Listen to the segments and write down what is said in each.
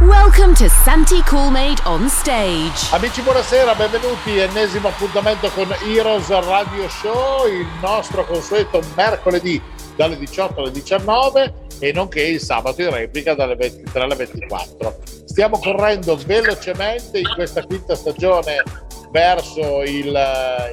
Welcome to Santi Coolmade on stage. Amici, buonasera, benvenuti. Ennesimo appuntamento con Heroes Radio Show, il nostro consueto mercoledì dalle 18 alle 19 e nonché il sabato in replica dalle 23 alle 24. Stiamo correndo velocemente in questa quinta stagione verso il,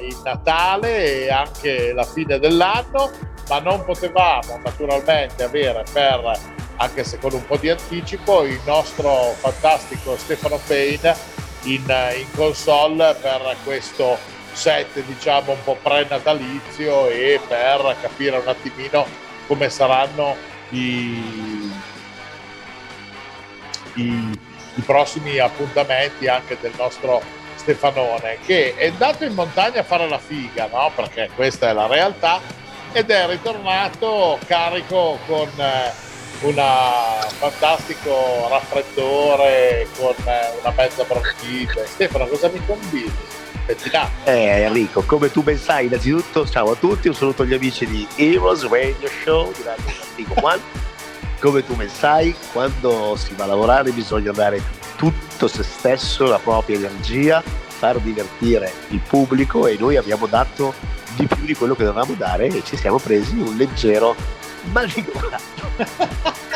il Natale e anche la fine dell'anno, ma non potevamo naturalmente avere per anche se con un po' di anticipo, il nostro fantastico Stefano Payne in, in console per questo set diciamo un po' pre-natalizio e per capire un attimino come saranno i, i, i prossimi appuntamenti anche del nostro Stefanone che è andato in montagna a fare la figa no? perché questa è la realtà ed è ritornato carico con eh, un fantastico raffreddore con una mezza bronchite. Stefano, cosa mi combini? Eh Enrico, come tu ben sai, innanzitutto ciao a tutti, un saluto agli amici di Heroes Radio Show di Radio Antico One. Come tu ben sai, quando si va a lavorare bisogna dare tutto se stesso, la propria energia, far divertire il pubblico e noi abbiamo dato di più di quello che dovevamo dare e ci siamo presi un leggero mal di gola.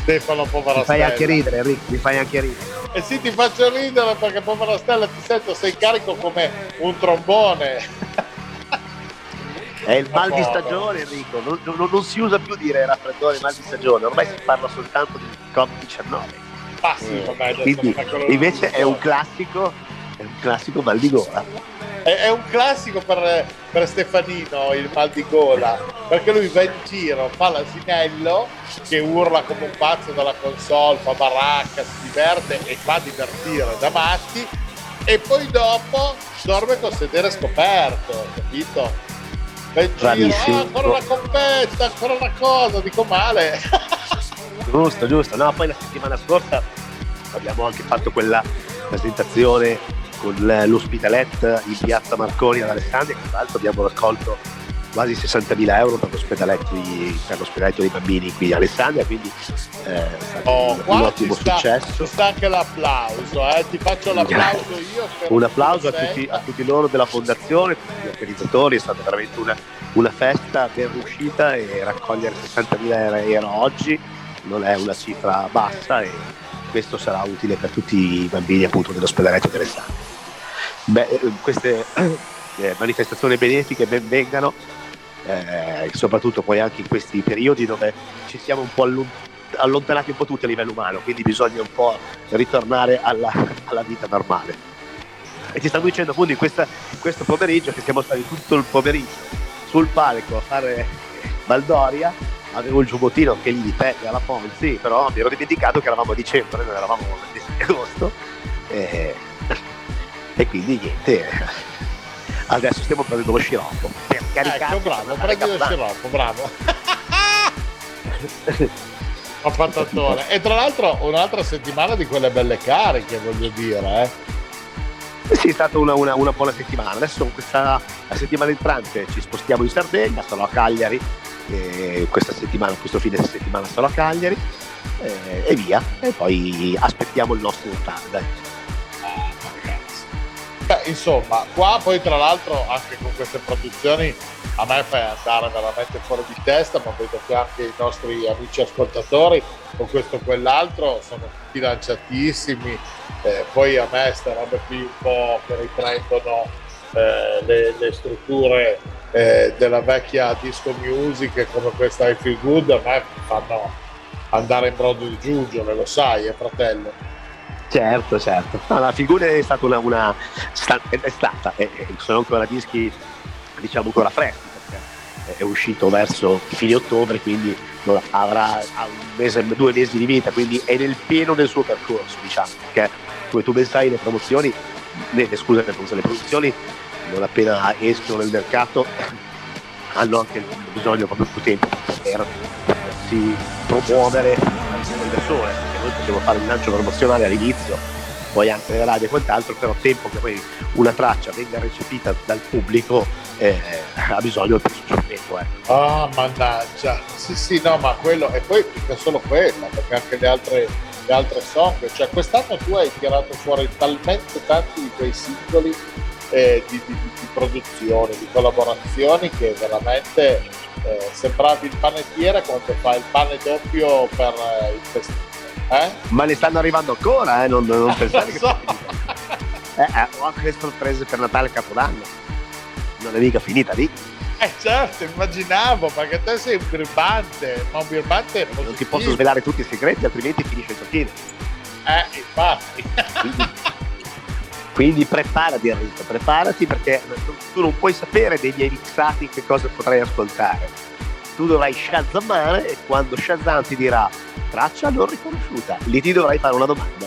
Stefano povera mi fai anche ridere Enrico mi fai anche ridere. E eh sì ti faccio ridere perché povera stella ti sento sei carico come un trombone. È il mal di stagione Enrico. Non, non, non, si usa più dire raffreddore mal di stagione. Ormai si parla soltanto di Covid-19 ah sì eh, vabbè quindi invece è un classico è un classico mal di gola è, è un classico per, per, Stefanino il mal di gola, perché lui va in giro, fa l'asinello che urla come un pazzo dalla console, fa baracca, si diverte e fa divertire da matti e poi dopo dorme col sedere scoperto, capito? Giro, ah, ancora una coppetta, ancora una cosa, dico male. giusto, giusto. No, poi la settimana scorsa abbiamo anche fatto quella presentazione con l'ospitalet in piazza Marconi ad Alessandria, che tra l'altro abbiamo raccolto quasi 60.000 euro per l'ospedaletto, di, per l'ospedaletto dei bambini qui a Alessandria, quindi eh, oh, un, un ottimo sta, successo. Ci sta anche l'applauso, eh? ti faccio l'applauso io. Un applauso a tutti, a tutti, loro della fondazione, tutti gli organizzatori, è stata veramente una, una festa ben riuscita e raccogliere 60.000 euro oggi non è una cifra bassa e questo sarà utile per tutti i bambini appunto dell'ospedaletto di Alessandria. Beh, eh, queste eh, manifestazioni benefiche ben vengano, eh, soprattutto poi anche in questi periodi dove ci siamo un po' allontanati un po' tutti a livello umano, quindi bisogna un po' ritornare alla, alla vita normale. E ci stanno dicendo appunto in, questa, questo pomeriggio che siamo stati tutto il pomeriggio sul palco a fare Baldoria avevo il giubbottino anche lì di pelle alla Ponzi, però mi ero dimenticato che eravamo a dicembre, noi eravamo il 10 agosto. E, e quindi niente. Adesso stiamo prendendo lo scirocco per caricare. Ecco, bravo, prendi lo scirocco, bravo. Appattatore. e tra l'altro un'altra settimana di quelle belle cariche, voglio dire, eh. Sì, è stata una, una, una buona settimana. Adesso questa la settimana entrante ci spostiamo in Sardegna, sarò a Cagliari eh, questa settimana, questo fine settimana sarò a Cagliari eh, e via. E poi aspettiamo il nostro Natale. Beh, insomma, qua poi tra l'altro anche con queste produzioni a me fai andare veramente fuori di testa, ma vedo che anche i nostri amici ascoltatori con questo o quell'altro sono tutti lanciatissimi. Eh, poi a me queste robe qui un po' che riprendono eh, le, le, strutture eh, della vecchia disco music come questa I Feel Good a me fanno andare in brodo di giuggiole, lo sai, eh, fratello. Certo, certo. No, la figura è stata una, una è stata, e sono ancora dischi diciamo ancora freschi perché è uscito verso fine ottobre, quindi avrà mese, due mesi di vita, quindi è nel pieno del suo percorso, diciamo, perché come tu ben sai le promozioni, le, scusate, le produzioni non appena escono nel mercato hanno anche bisogno proprio più tempo per potersi promuovere da sole, perché noi possiamo fare un lancio promozionale all'inizio, poi anche le radio e quant'altro, però tempo che poi una traccia venga recepita dal pubblico eh, ha bisogno del suo tempo. Ecco. Ah, mannaggia, sì sì, no, ma quello, e poi mica solo quello, perché anche le altre, le altre song, cioè quest'anno tu hai tirato fuori talmente tanti di quei singoli eh, di, di, di, produzioni, di collaborazioni che veramente eh, sembravi il panettiere quando fa il pane doppio per eh, il festival. Eh? Ma ne stanno arrivando ancora, eh? non, non pensare so. che... eh, ho anche le sorprese per Natale e Capodanno, non è mica finita lì. Eh certo, immaginavo, perché te sei un birbante, ma un birbante. Non ti posso svelare tutti i segreti, altrimenti finisce il giochino. Eh, infatti. Quindi preparati Enrico, preparati perché tu non puoi sapere dei miei mixati che cosa potrai ascoltare. Tu dovrai shazammare e quando Shazam ti dirà traccia non riconosciuta, lì ti dovrai fare una domanda.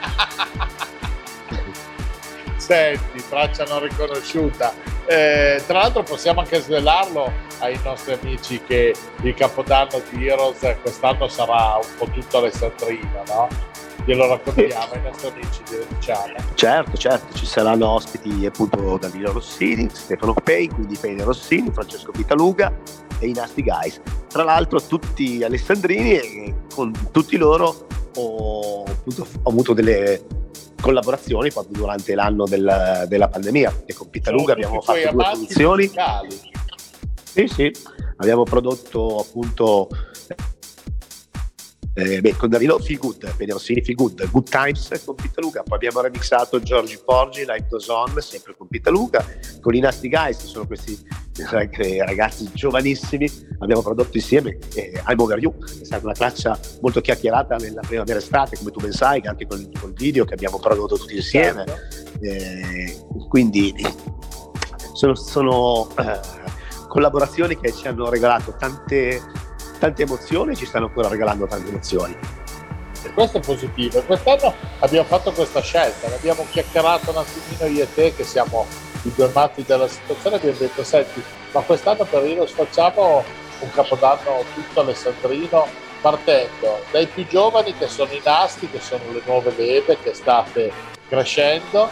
Senti, traccia non riconosciuta. Eh, tra l'altro possiamo anche svelarlo ai nostri amici che il capodanno di Heroes quest'anno sarà un po' tutto alessandrino, no? Glielo raccontiamo ai nostri amici, glielo diciamo. Certo, certo, ci saranno ospiti appunto Danilo Rossini, Stefano Pei, quindi Pei Rossini, Francesco Vitaluga e i Nasty Guys. Tra l'altro tutti alessandrini e con tutti loro ho, appunto, ho avuto delle collaborazioni proprio durante l'anno del, della pandemia e con Pitaluga abbiamo fatto due produzioni. Sì, sì, abbiamo prodotto appunto eh, beh, con Danilo Feel Good, Pedro Rossini Feel Good, Good Times con Pitaluga, poi abbiamo remixato Giorgi Porgi, Life Goes On, sempre con Pitaluga, con i Nasty Guys, che sono questi ragazzi giovanissimi, abbiamo prodotto insieme eh, I'm Over You, che è stata una traccia molto chiacchierata nella primavera estate, come tu ben sai, anche con, il video che abbiamo prodotto tutti insieme, eh, quindi sono, sono eh, collaborazioni che ci hanno regalato tante tante emozioni ci stanno ancora regalando tante emozioni. E questo è positivo. Quest'anno abbiamo fatto questa scelta, l'abbiamo chiacchierato un attimino io e te che siamo i due matti della situazione, abbiamo detto senti, ma quest'anno per Heroes facciamo un capodanno tutto alessandrino partendo dai più giovani che sono i nasti, che sono le nuove leve che state crescendo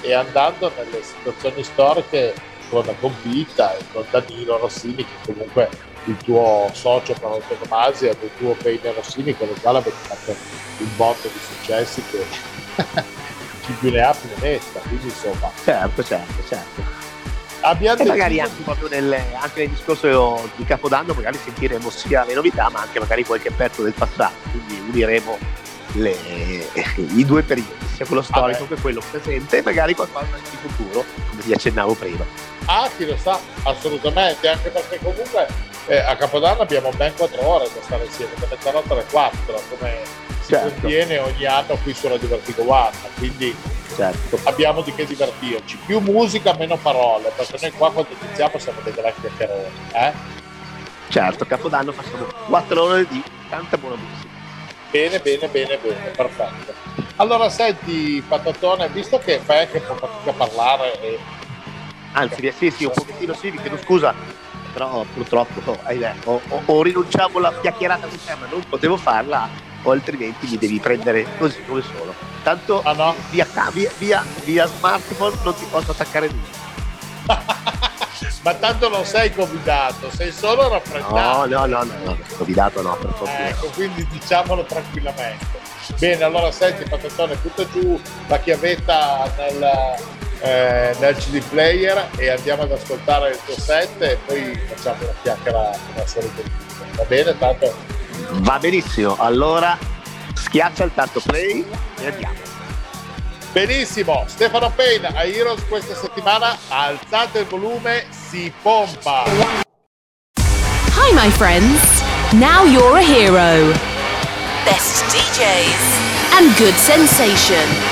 e andando nelle situazioni storiche con Compita e con Danilo Rossini che comunque il tuo socio per autonomasia e il tuo Peine Rossini con il quale avete fatto un botto di successi che chi più ne ha più ne metta quindi insomma. Certo certo certo. Abbiamo e magari anche proprio nel, anche nel discorso di Capodanno magari sentiremo sia le novità ma anche magari qualche pezzo del passato quindi uniremo le, i due periodi sia quello storico che quello presente e magari qualcosa di futuro come ti accennavo prima. Ah chi lo sa assolutamente anche perché comunque eh, a Capodanno abbiamo ben 4 ore da stare insieme, da mezzanotte alle 4, come si certo. contiene ogni anno qui su Radio Vertigo One, quindi certo. abbiamo di che divertirci. Più musica, meno parole, perché noi qua quando iniziamo siamo dei grandi chiacchieroni. Eh? Certo, Capodanno facciamo 4 ore di tanta buona musica. Bene, bene, bene, bene, perfetto. Allora senti, Patatone, visto che fai anche un po' fatica a parlare e... Anzi, sì, sì, un pochettino sì, vi chiedo scusa, però purtroppo ahimè, o, o, o rinunciavo alla chiacchierata con te ma non potevo farla o altrimenti mi devi prendere così come sono tanto ah, no? via, via, via, via smartphone non ti posso attaccare nulla ma tanto non sei convidato, sei solo raffreddato. No, no, no, no, no convidato no, per fortuna. Ecco, quindi diciamolo tranquillamente. Bene, allora senti Patatone, butta giù la chiavetta nel, eh, nel CD player e andiamo ad ascoltare il tuo set e poi facciamo una chiacchiera come al solito. Va bene? Tanto... Va benissimo, allora schiaccia il tasto play e andiamo. Benissimo, Stefano Payne a Heroes questa settimana, alzate il volume, si pompa. Hi my friends, now you're a hero. Best DJs and good sensation.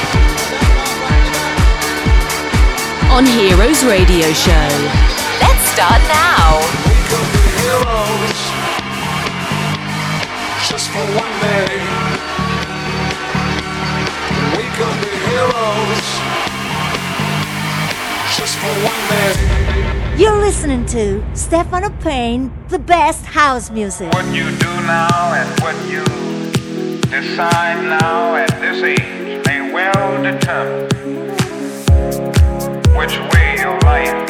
On Heroes Radio Show. Let's start now. Heroes, just for one day. We could be heroes, You're listening to Stefano Payne, the best house music. What you do now and what you decide now at this age may well determine which way your life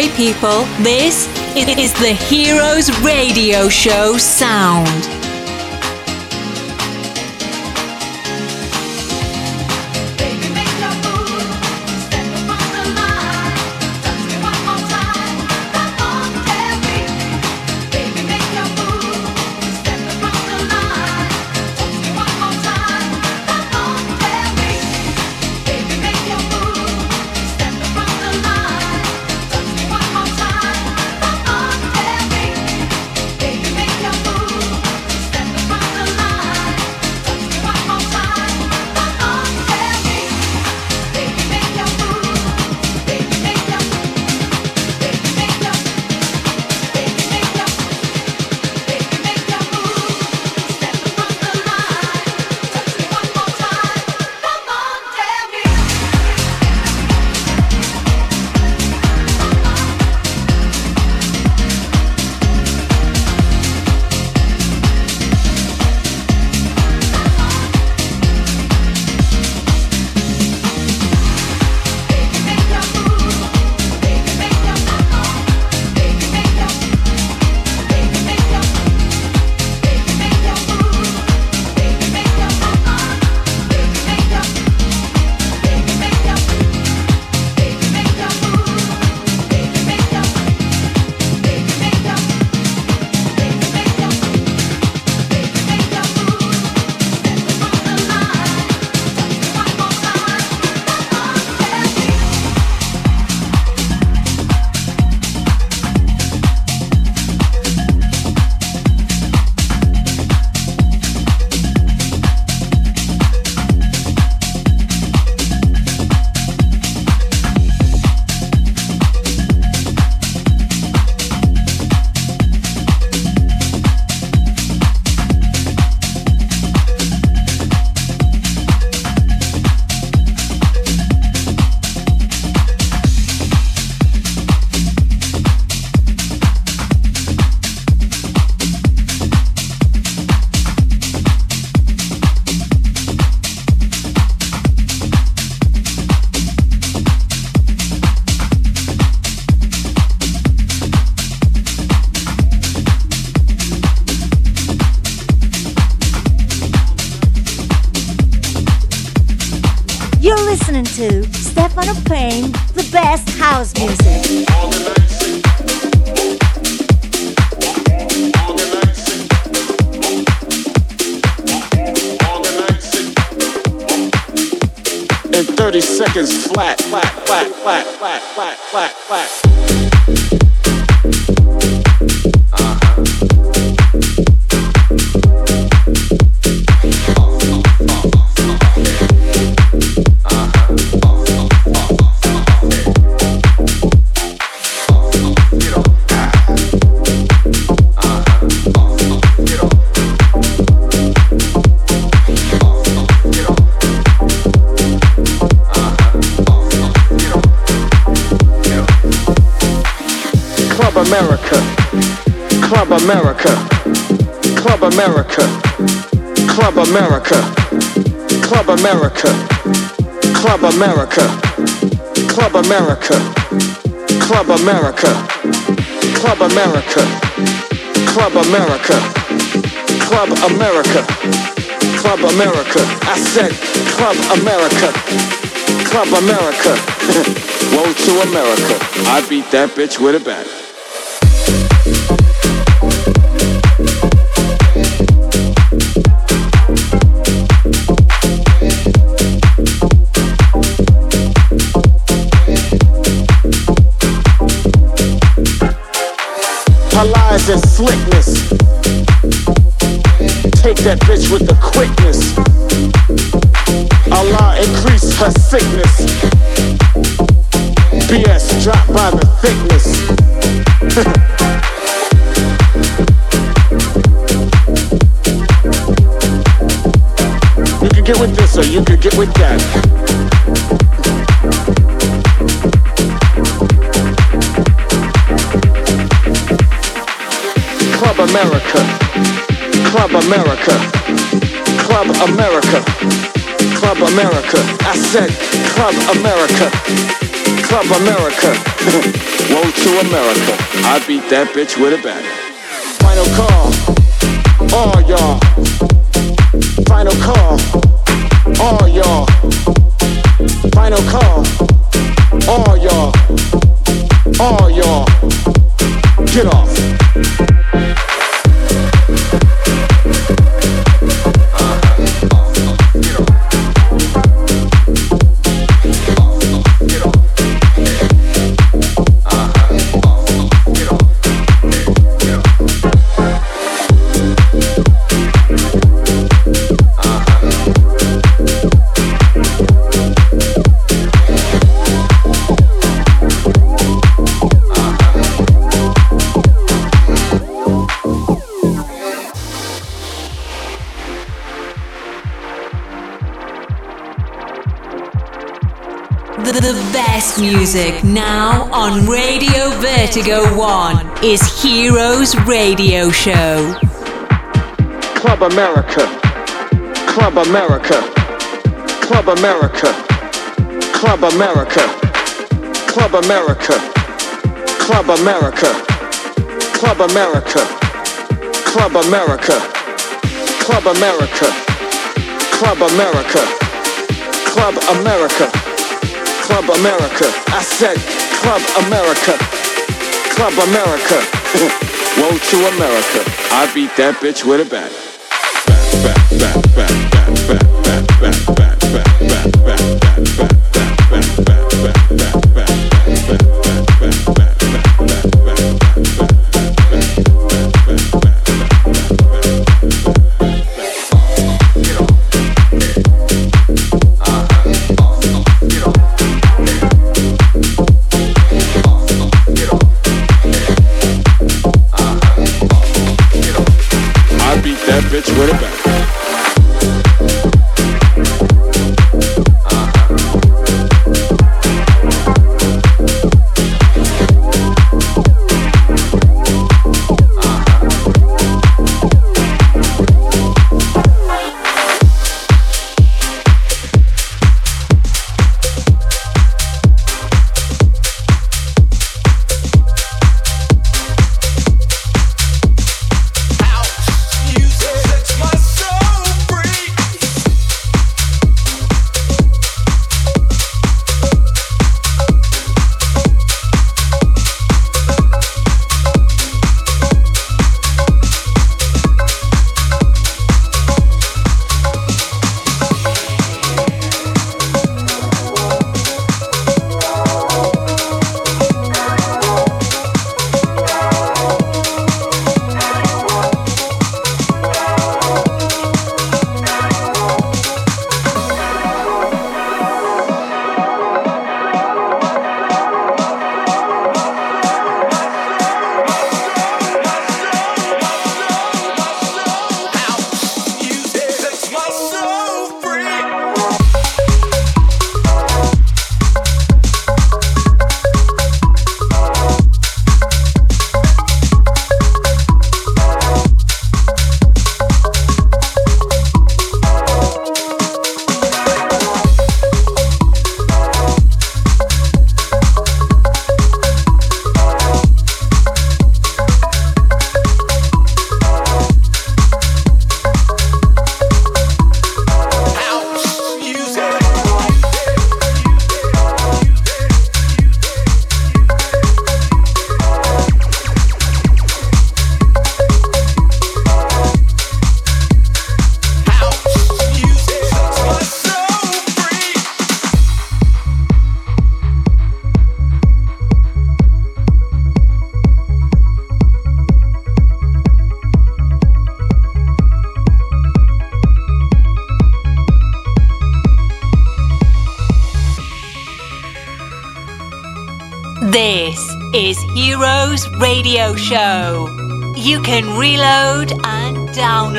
Enjoy, people. This is the Heroes Radio Show sound. 30 seconds flat, flat, flat, flat, flat, flat, flat, flat. America, Club America, Club America, Club America, Club America, Club America, Club America, Club America, Club America, Club America, Club America, Club America. I said Club America, Club America. Woe to America. I beat that bitch with a bat. Her lies and slickness. Take that bitch with the quickness. Allah increase her sickness. BS drop by the thickness. you can get with this or you can get with that. America, Club America, Club America, Club America. I said Club America, Club America. Woe to America. I beat that bitch with a bat. Final call. All y'all. Final call. All y'all. Final call. All y'all. All y'all. Get off. Best music now on Radio Vertigo 1 is Heroes Radio Show. Club America. Club America. Club America. Club America. Club America. Club America. Club America. Club America. Club America. Club America. Club America. Club America. I said Club America. Club America. Woe to America. I beat that bitch with a bat. I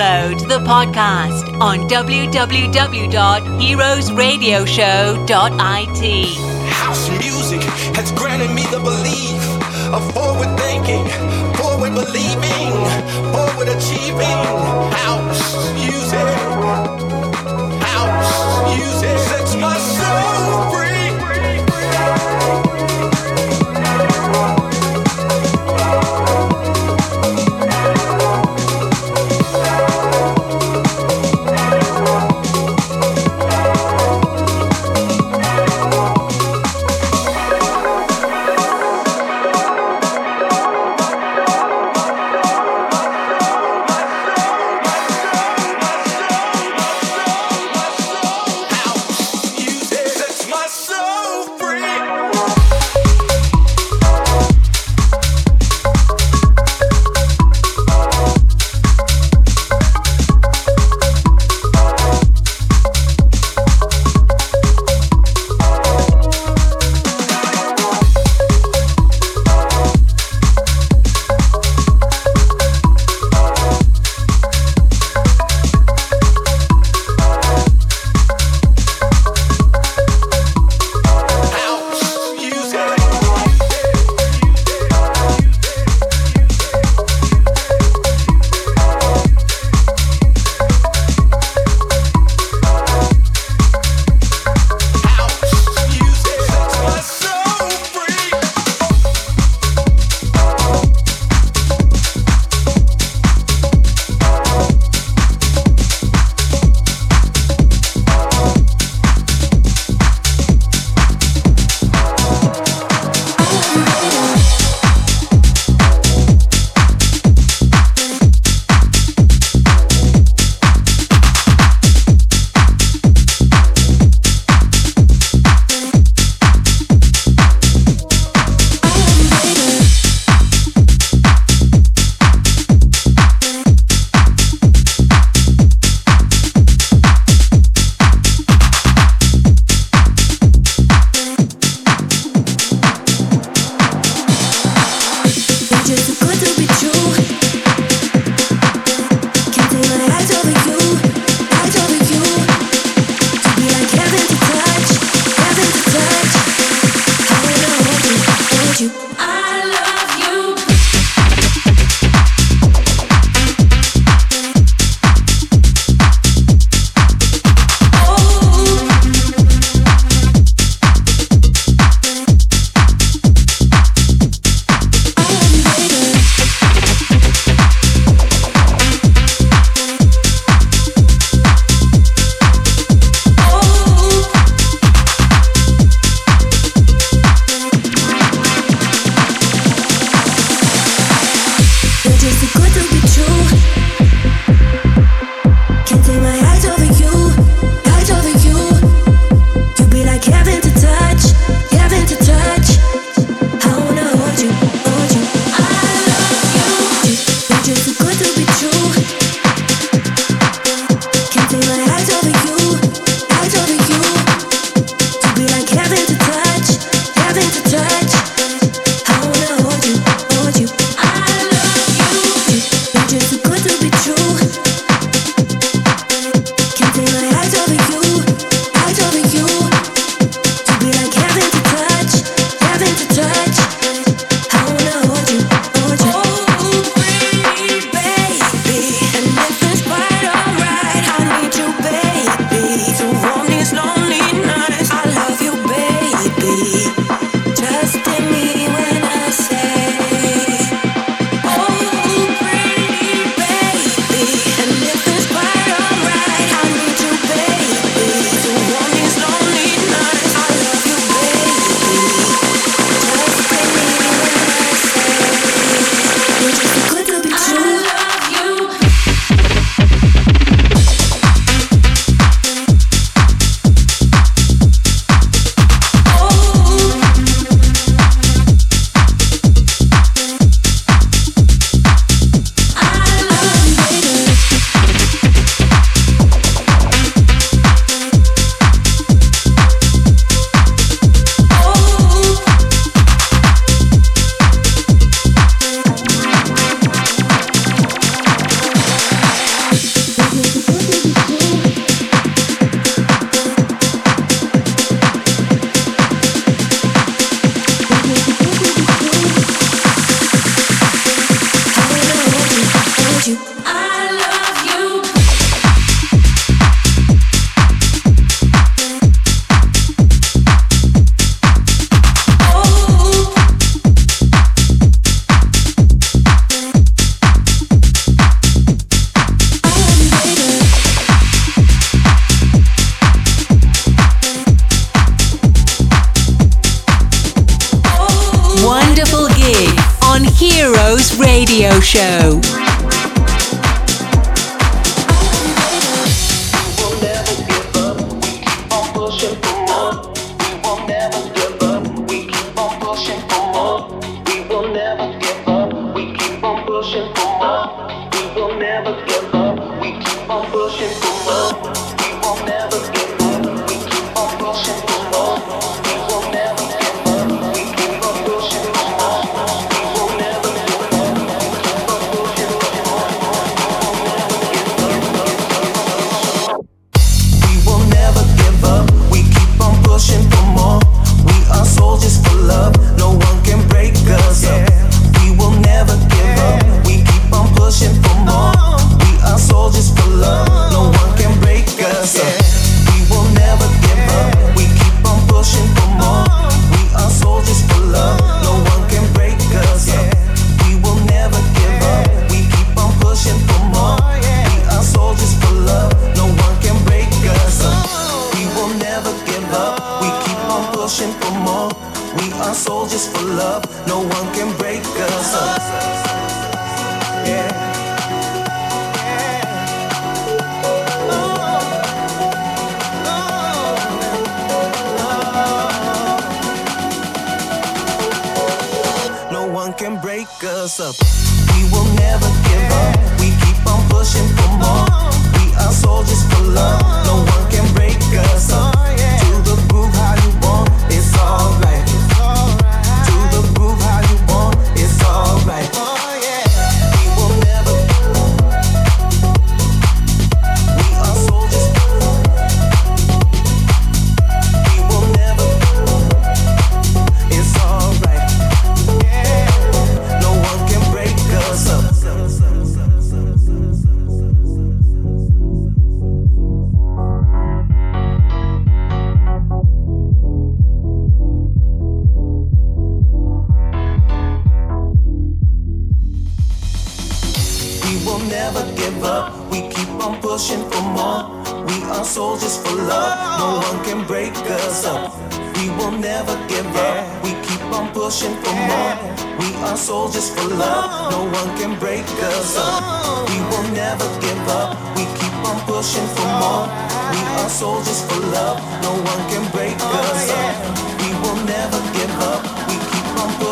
download the podcast on www.heroesradioshow.it. House music has granted me the belief of forward thinking, forward believing, forward achieving. House music,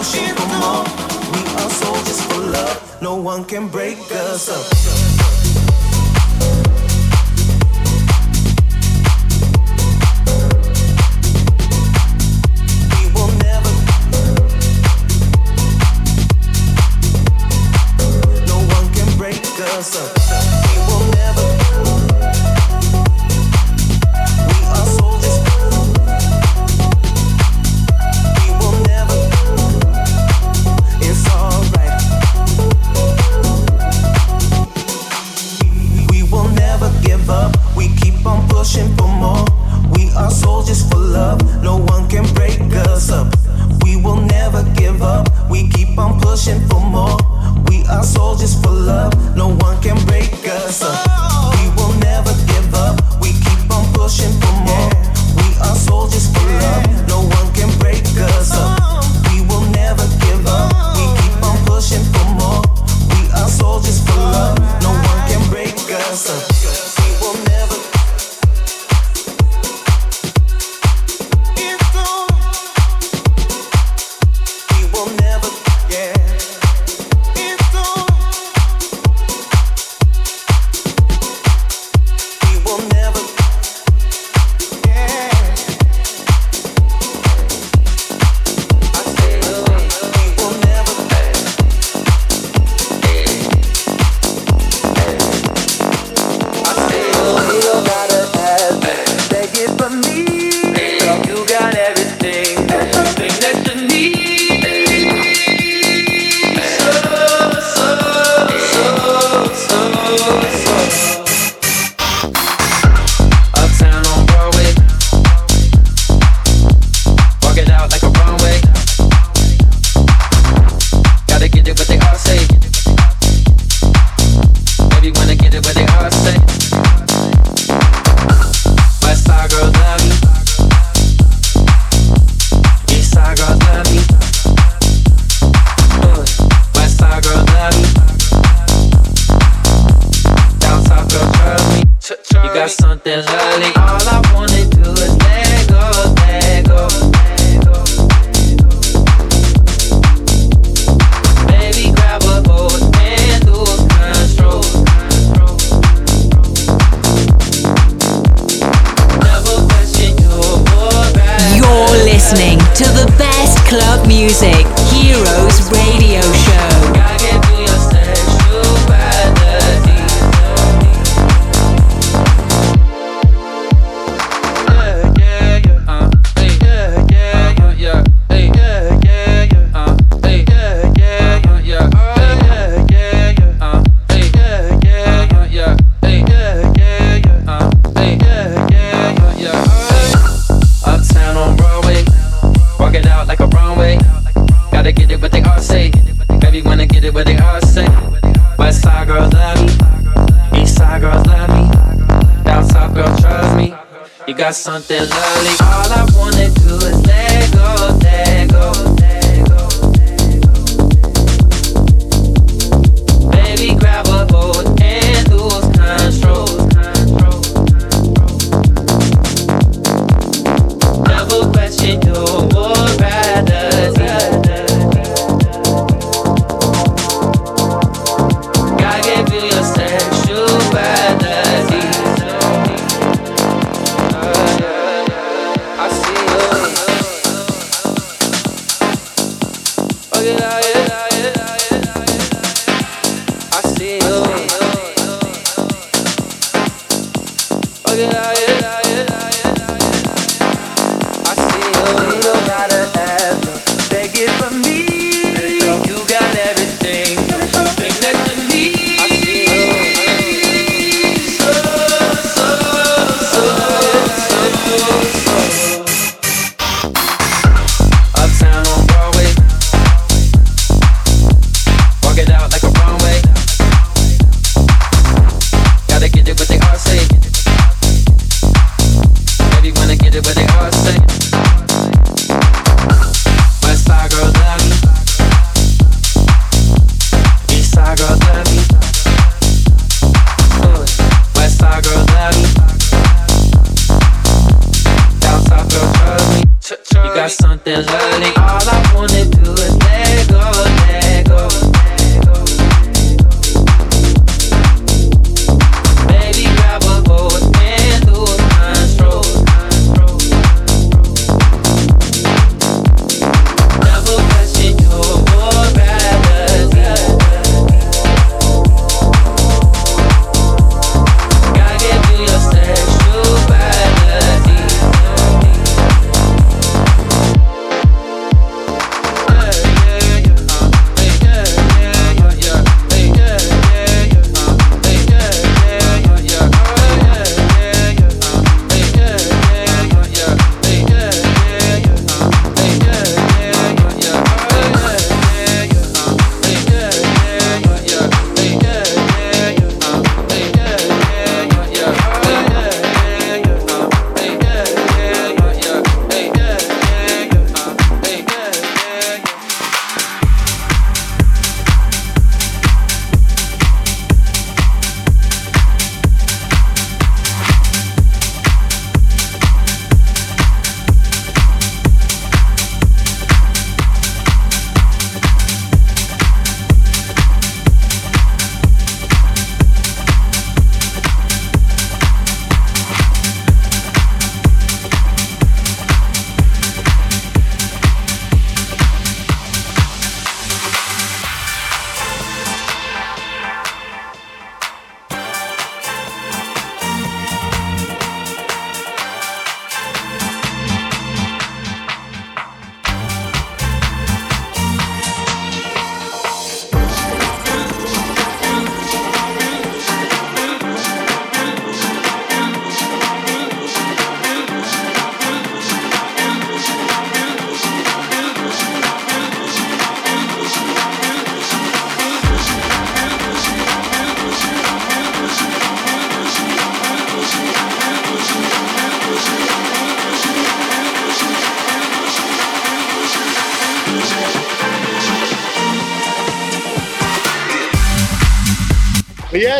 no. We are soldiers for love. No one can break us up. So.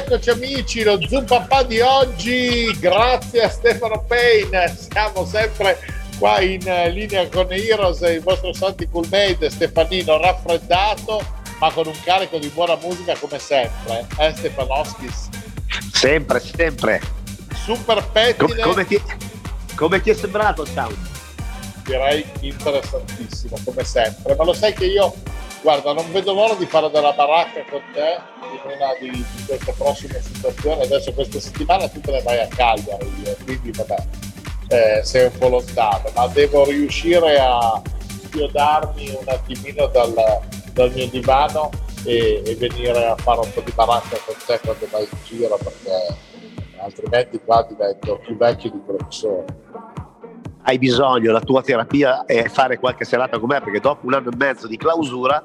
Rieccoci amici, lo Zoom Papà di oggi, grazie a Stefano Payne, siamo sempre qua in eh, linea con Heroes, il vostro Santi Coolmade, Stefanino raffreddato, ma con un carico di buona musica come sempre, eh Stefanowskis? Sempre, sempre. Super pettine, come, ti, come ti è sembrato sound? direi interessantissimo come sempre, ma lo sai che io, guarda, non vedo l'ora di fare della baracca con te in una di, di queste prossime situazioni, adesso questa settimana tu te ne vai a Cagliari, eh, quindi vabbè, eh, sei un po' lontano, ma devo riuscire a schiodarmi un attimino dal, dal mio divano e, e venire a fare un po' di baracca con te quando vai in giro perché altrimenti qua divento più vecchio di quello che sono. Hai bisogno, la tua terapia è fare qualche serata con me perché dopo un anno e mezzo di clausura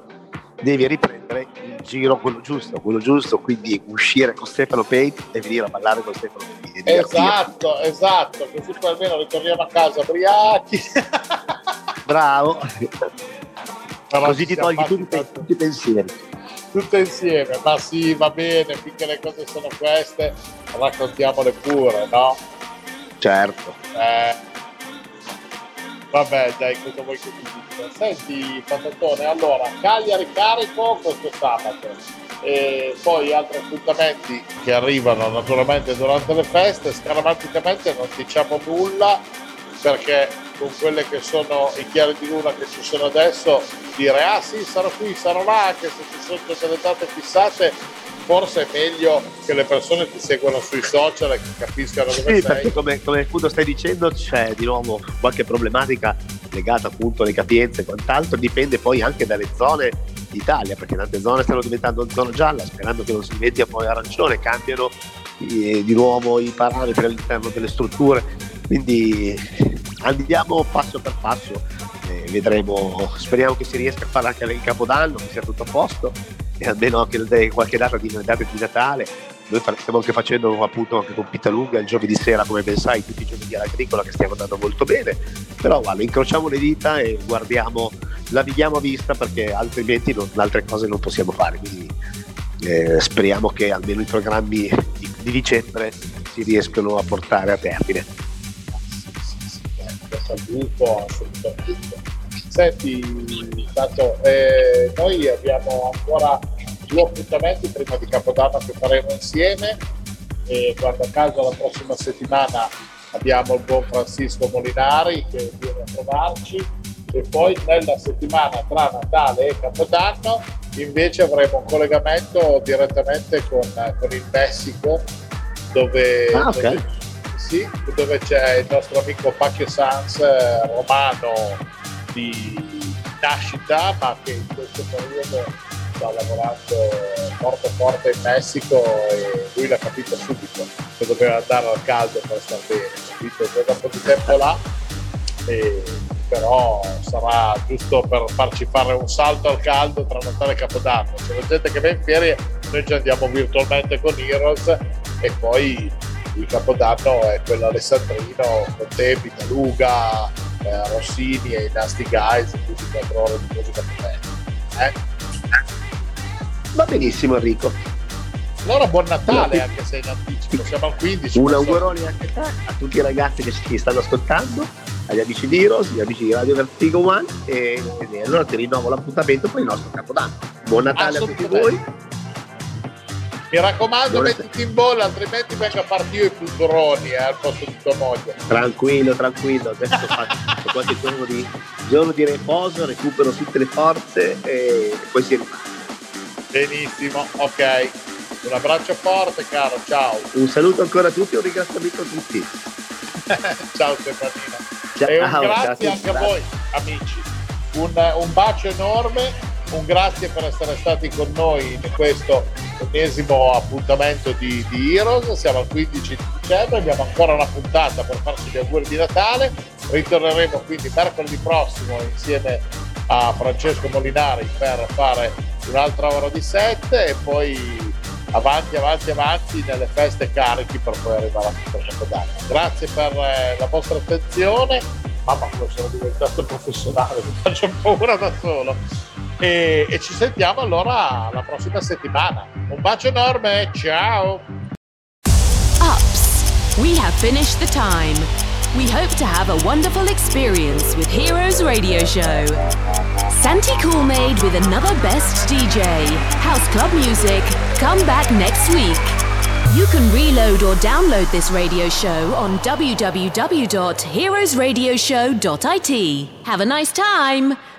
devi riprendere il giro quello giusto, quello giusto, quindi uscire con Stefano Payne e venire a ballare con Stefano e divertirti. Esatto, esatto, così poi almeno ritorniamo a casa ubriachi. Bravo. Però Così ti togli tutti, tutti i pensieri. tutte insieme, ma sì, va bene, finché le cose sono queste, raccontiamole pure, no? Certo. Eh, vabbè, dai, cosa vuoi che ti dica? Senti, Patatone, allora, Cagliari carico questo sabato. E poi altri appuntamenti che arrivano naturalmente durante le feste, scaramanticamente non diciamo nulla perché con quelle che sono i chiari di luna che ci sono adesso dire ah sì sarò qui, sarò là anche se ci sono delle date fissate forse è meglio che le persone ti seguano sui social e che capiscano dove Sì, perché come, come appunto stai dicendo c'è di nuovo qualche problematica legata appunto alle capienze e quant'altro, dipende poi anche dalle zone d'Italia, perché tante zone stanno diventando zona gialla, sperando che non si diventi poi arancione, cambiano eh, di nuovo i parametri all'interno delle strutture, quindi andiamo passo per passo, eh, vedremo, speriamo che si riesca a fare anche il Capodanno, che sia tutto a posto e almeno anche qualche data di, date di Natale. Noi stiamo anche facendo appunto anche con Pitalunga il giovedì sera, come ben sai, tutti i giovedì all'agricola che stiamo andando molto bene. Però guarda, incrociamo le dita e guardiamo, la viviamo a vista perché altrimenti non- altre cose non possiamo fare. Quindi eh, speriamo che almeno i programmi di, di dicembre si riescano a portare a termine. questo buco assolutamente. Senti, intanto eh, noi abbiamo ancora due appuntamenti prima di Capodanno che faremo insieme. E guarda caso la prossima settimana abbiamo il buon Francisco Molinari che viene a trovarci. E poi nella settimana tra Natale e Capodanno invece avremo un collegamento direttamente con, con il Messico dove, Ah, ok. dove- sì, dove c'è il nostro amico Pacchio Sanz, eh, romano di nascita, ma che in questo periodo sta lavorando forte forte in Messico e lui l'ha capito subito che doveva andare al caldo per star bene, capito? Poi dopo di tempo là, e- però sarà giusto per farci fare un salto al caldo tra Natale e Capodanno. Se la gente che va in ferie, noi ci andiamo virtualmente con Heroes e poi il Capodanno è quello alessandrino con te, Pitaluga, eh, Rossini e i Nasty Guys, tutti 4 ore di musica. Eh? Va benissimo Enrico. Allora buon Natale anche se in anticipo, siamo al 15. Un augurone anche a te, a tutti i ragazzi che ci stanno ascoltando, agli amici di Heroes, agli amici di Radio Vertigo One e, e allora ti rinnovo l'appuntamento per il nostro Capodanno. Buon Natale a tutti voi. Mi raccomando, Buon- mettiti in bolla, altrimenti vengo a farti io i punturoni eh, al posto di tua moglie. Tranquillo, tranquillo, adesso faccio qualche giorno di, giorno di riposo, recupero tutte le forze e poi si riparte. Benissimo, ok. Un abbraccio forte, caro, ciao. Un saluto ancora a tutti e un ringraziamento a tutti. ciao Stefanino. Ciao, e un ciao, grazie grazie, anche a voi, amici. Un, un bacio enorme, un grazie per essere stati con noi in questo ennesimo appuntamento di, di Heroes. Siamo al 15 di dicembre, abbiamo ancora una puntata per farci gli auguri di Natale. Ritorneremo quindi mercoledì prossimo insieme a Francesco Molinari per fare un'altra ora di set e poi avanti, avanti, avanti nelle feste carichi per poi arrivare a tutto Capodanno. Grazie per eh, la vostra attenzione. Mamma come sono diventato professionale, mi faccio paura da solo. E, e ci sentiamo allora la prossima settimana. Un bacio enorme, ciao! Ups, we have finished the time. We hope to have a wonderful experience with Heroes Radio Show. Santi Coolmade with another best DJ, House Club Music. Come back next week. You can reload or download this radio show on www.heroesradioshow.it. Have a nice time.